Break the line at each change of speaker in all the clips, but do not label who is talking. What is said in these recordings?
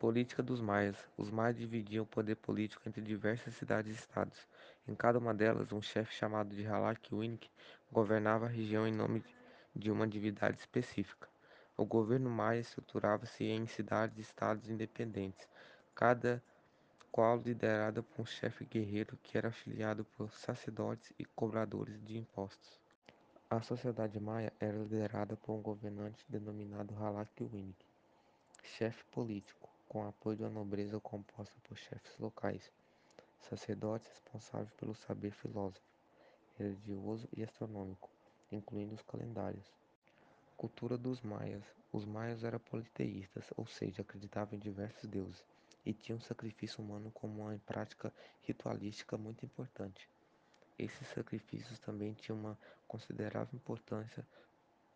Política dos Maias. Os Maias dividiam o poder político entre diversas cidades e estados. Em cada uma delas, um chefe chamado de Halak Winik governava a região em nome de uma divindade específica. O governo maia estruturava-se em cidades e estados independentes, cada qual liderada por um chefe guerreiro que era afiliado por sacerdotes e cobradores de impostos. A sociedade maia era liderada por um governante denominado Halak Winik, chefe político, com apoio da nobreza composta por chefes locais, sacerdotes responsáveis pelo saber filosófico, religioso e astronômico, incluindo os calendários. Cultura dos maias. Os maias eram politeístas, ou seja, acreditavam em diversos deuses, e tinham o sacrifício humano como uma prática ritualística muito importante. Esses sacrifícios também tinham uma considerável importância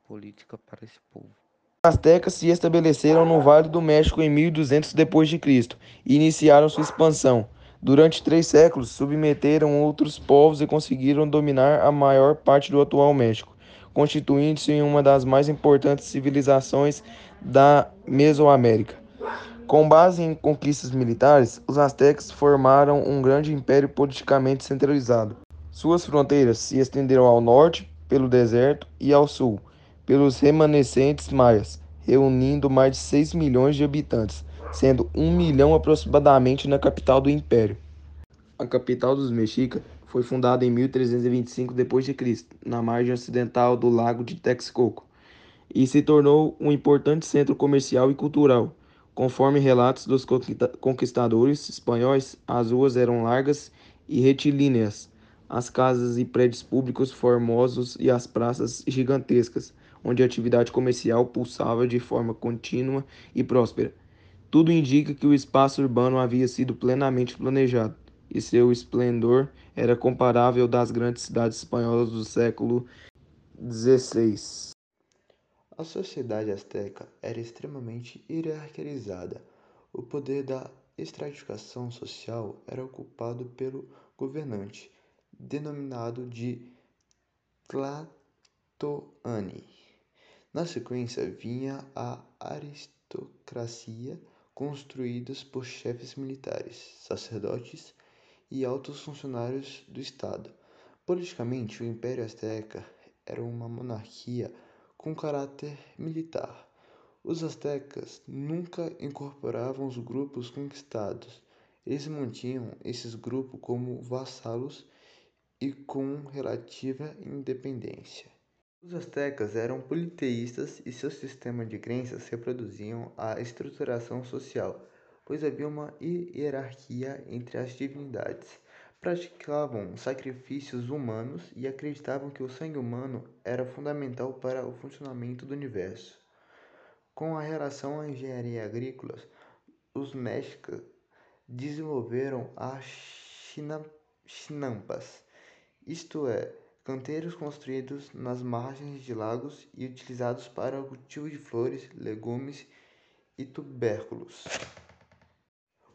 política para esse povo.
Astecas se estabeleceram no Vale do México em 1200 d.C. e iniciaram sua expansão. Durante três séculos, submeteram outros povos e conseguiram dominar a maior parte do atual México, constituindo-se em uma das mais importantes civilizações da Mesoamérica. Com base em conquistas militares, os astecas formaram um grande império politicamente centralizado. Suas fronteiras se estenderam ao norte pelo deserto e ao sul pelos remanescentes maias, reunindo mais de 6 milhões de habitantes, sendo 1 milhão aproximadamente na capital do império. A capital dos mexicas foi fundada em 1325 d.C., na margem ocidental do lago de Texcoco, e se tornou um importante centro comercial e cultural Conforme relatos dos conquistadores espanhóis, as ruas eram largas e retilíneas, as casas e prédios públicos formosos e as praças gigantescas, onde a atividade comercial pulsava de forma contínua e próspera. Tudo indica que o espaço urbano havia sido plenamente planejado, e seu esplendor era comparável das grandes cidades espanholas do século XVI.
A sociedade asteca era extremamente hierarquizada. O poder da estratificação social era ocupado pelo governante, denominado de Tlatoani. Na sequência vinha a aristocracia, construída por chefes militares, sacerdotes e altos funcionários do Estado. Politicamente, o Império Azteca era uma monarquia com caráter militar. Os astecas nunca incorporavam os grupos conquistados. Eles mantinham esses grupos como vassalos e com relativa independência. Os astecas eram politeístas e seu sistema de crenças reproduziam a estruturação social, pois havia uma hierarquia entre as divindades praticavam sacrifícios humanos e acreditavam que o sangue humano era fundamental para o funcionamento do universo. Com a relação à engenharia agrícola, os mexicas desenvolveram as chinampas, isto é, canteiros construídos nas margens de lagos e utilizados para o cultivo de flores, legumes e tubérculos.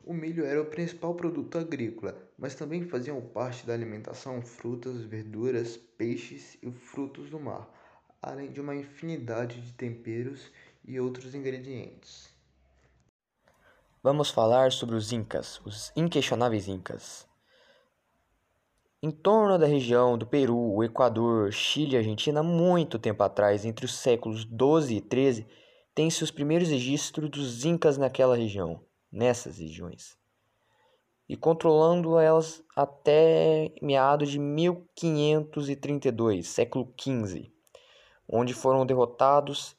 O milho era o principal produto agrícola, mas também faziam parte da alimentação frutas, verduras, peixes e frutos do mar, além de uma infinidade de temperos e outros ingredientes.
Vamos falar sobre os Incas, os inquestionáveis Incas. Em torno da região do Peru, Equador, Chile e Argentina, muito tempo atrás, entre os séculos 12 e 13, tem-se os primeiros registros dos Incas naquela região nessas regiões e controlando elas até meados de 1532, século XV, onde foram derrotados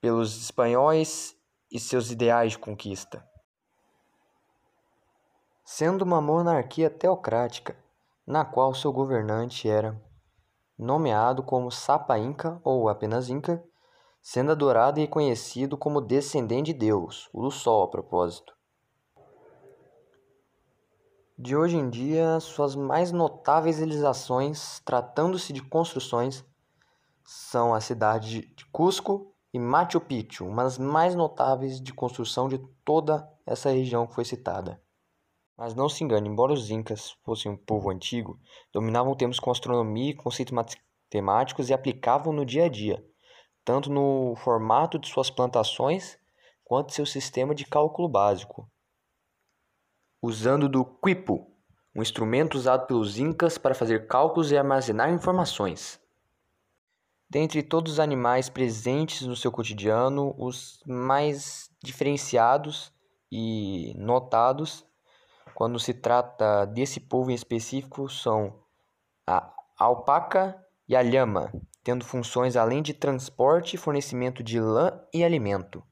pelos espanhóis e seus ideais de conquista. Sendo uma monarquia teocrática, na qual seu governante era nomeado como Sapa Inca ou apenas Inca, sendo adorado e reconhecido como descendente de Deus, o do Sol a propósito. De hoje em dia, suas mais notáveis realizações, tratando-se de construções, são a cidade de Cusco e Machu Picchu, uma das mais notáveis de construção de toda essa região que foi citada. Mas não se engane, embora os incas fossem um povo antigo, dominavam termos como astronomia e conceitos matemáticos e aplicavam no dia a dia tanto no formato de suas plantações, quanto seu sistema de cálculo básico, usando do quipu, um instrumento usado pelos incas para fazer cálculos e armazenar informações. Dentre todos os animais presentes no seu cotidiano, os mais diferenciados e notados quando se trata desse povo em específico são a alpaca e a lhama, tendo funções além de transporte e fornecimento de lã e alimento.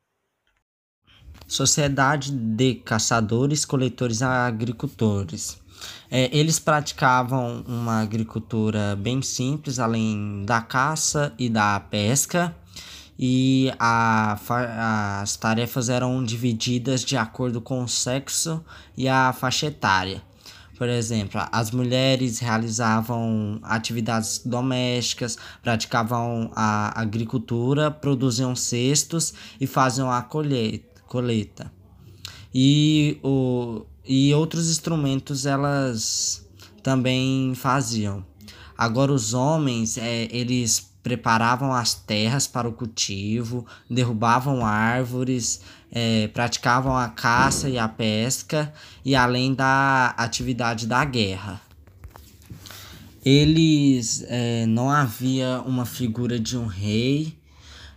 Sociedade de caçadores, coletores e agricultores. É, eles praticavam uma agricultura bem simples, além da caça e da pesca, e a, as tarefas eram divididas de acordo com o sexo e a faixa etária. Por exemplo, as mulheres realizavam atividades domésticas, praticavam a agricultura, produziam cestos e faziam a colheita. E, o, e outros instrumentos elas também faziam. Agora os homens, é, eles preparavam as terras para o cultivo, derrubavam árvores, é, praticavam a caça e a pesca, e além da atividade da guerra. Eles é, não havia uma figura de um rei,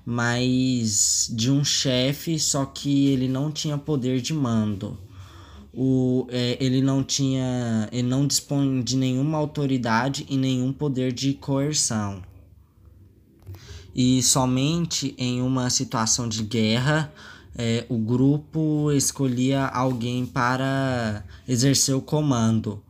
mas de um chefe, só que ele não tinha poder de mando. O, é, ele não tinha. ele não dispõe de nenhuma autoridade e nenhum poder de coerção e somente em uma situação de guerra é, o grupo escolhia alguém para exercer o comando.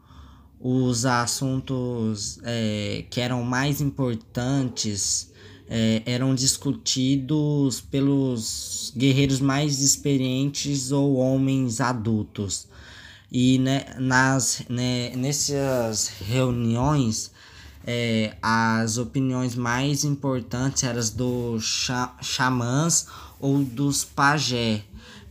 Os assuntos é, que eram mais importantes é, eram discutidos pelos guerreiros mais experientes ou homens adultos. E né, nas, né, nessas reuniões é, as opiniões mais importantes eram as dos xamãs ou dos pajé,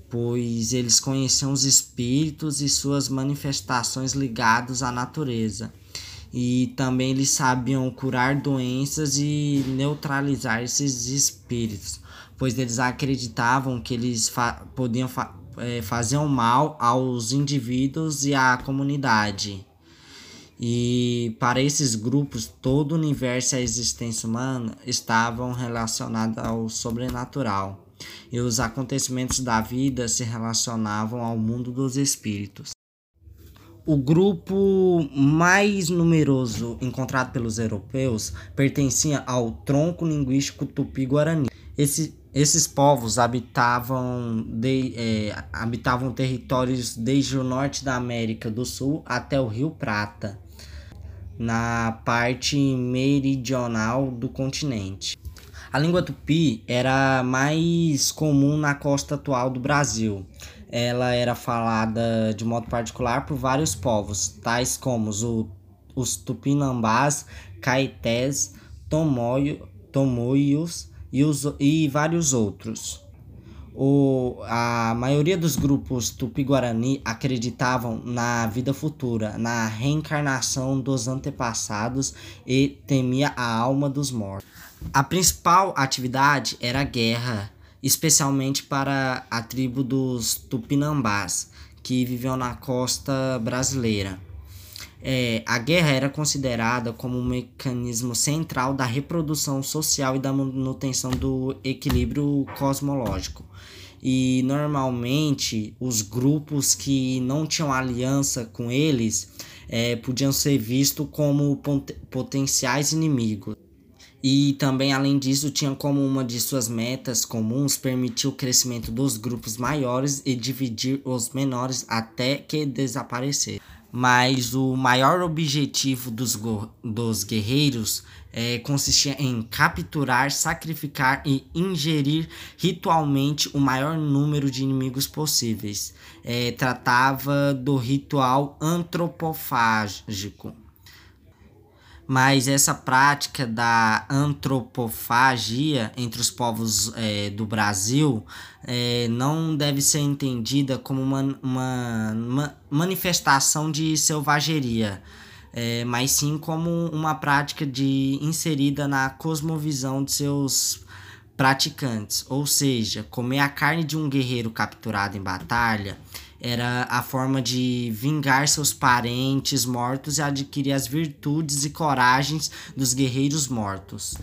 pois eles conheciam os espíritos e suas manifestações ligadas à natureza. E também eles sabiam curar doenças e neutralizar esses espíritos, pois eles acreditavam que eles fa podiam fa é, fazer um mal aos indivíduos e à comunidade. E para esses grupos, todo o universo e a existência humana estavam relacionados ao sobrenatural, e os acontecimentos da vida se relacionavam ao mundo dos espíritos. O grupo mais numeroso encontrado pelos europeus pertencia ao tronco linguístico tupi-guarani. Esse, esses povos habitavam, de, é, habitavam territórios desde o norte da América do Sul até o Rio Prata na parte meridional do continente. A língua tupi era mais comum na costa atual do Brasil. Ela era falada de modo particular por vários povos, tais como os, os tupinambás, caetés, tomoio, tomoios e, os, e vários outros o, a maioria dos grupos tupi-guarani acreditavam na vida futura, na reencarnação dos antepassados e temia a alma dos mortos. A principal atividade era a guerra, especialmente para a tribo dos tupinambás, que viviam na costa brasileira. É, a guerra era considerada como um mecanismo central da reprodução social e da manutenção do equilíbrio cosmológico. E normalmente os grupos que não tinham aliança com eles é, podiam ser vistos como pot potenciais inimigos. E também, além disso, tinha como uma de suas metas comuns permitir o crescimento dos grupos maiores e dividir os menores até que desaparecer mas o maior objetivo dos, dos guerreiros é, consistia em capturar, sacrificar e ingerir ritualmente o maior número de inimigos possíveis. É, tratava do ritual antropofágico mas essa prática da antropofagia entre os povos é, do Brasil é, não deve ser entendida como uma, uma, uma manifestação de selvageria, é, mas sim como uma prática de inserida na cosmovisão de seus praticantes, ou seja, comer a carne de um guerreiro capturado em batalha era a forma de vingar seus parentes mortos e adquirir as virtudes e coragens dos guerreiros mortos.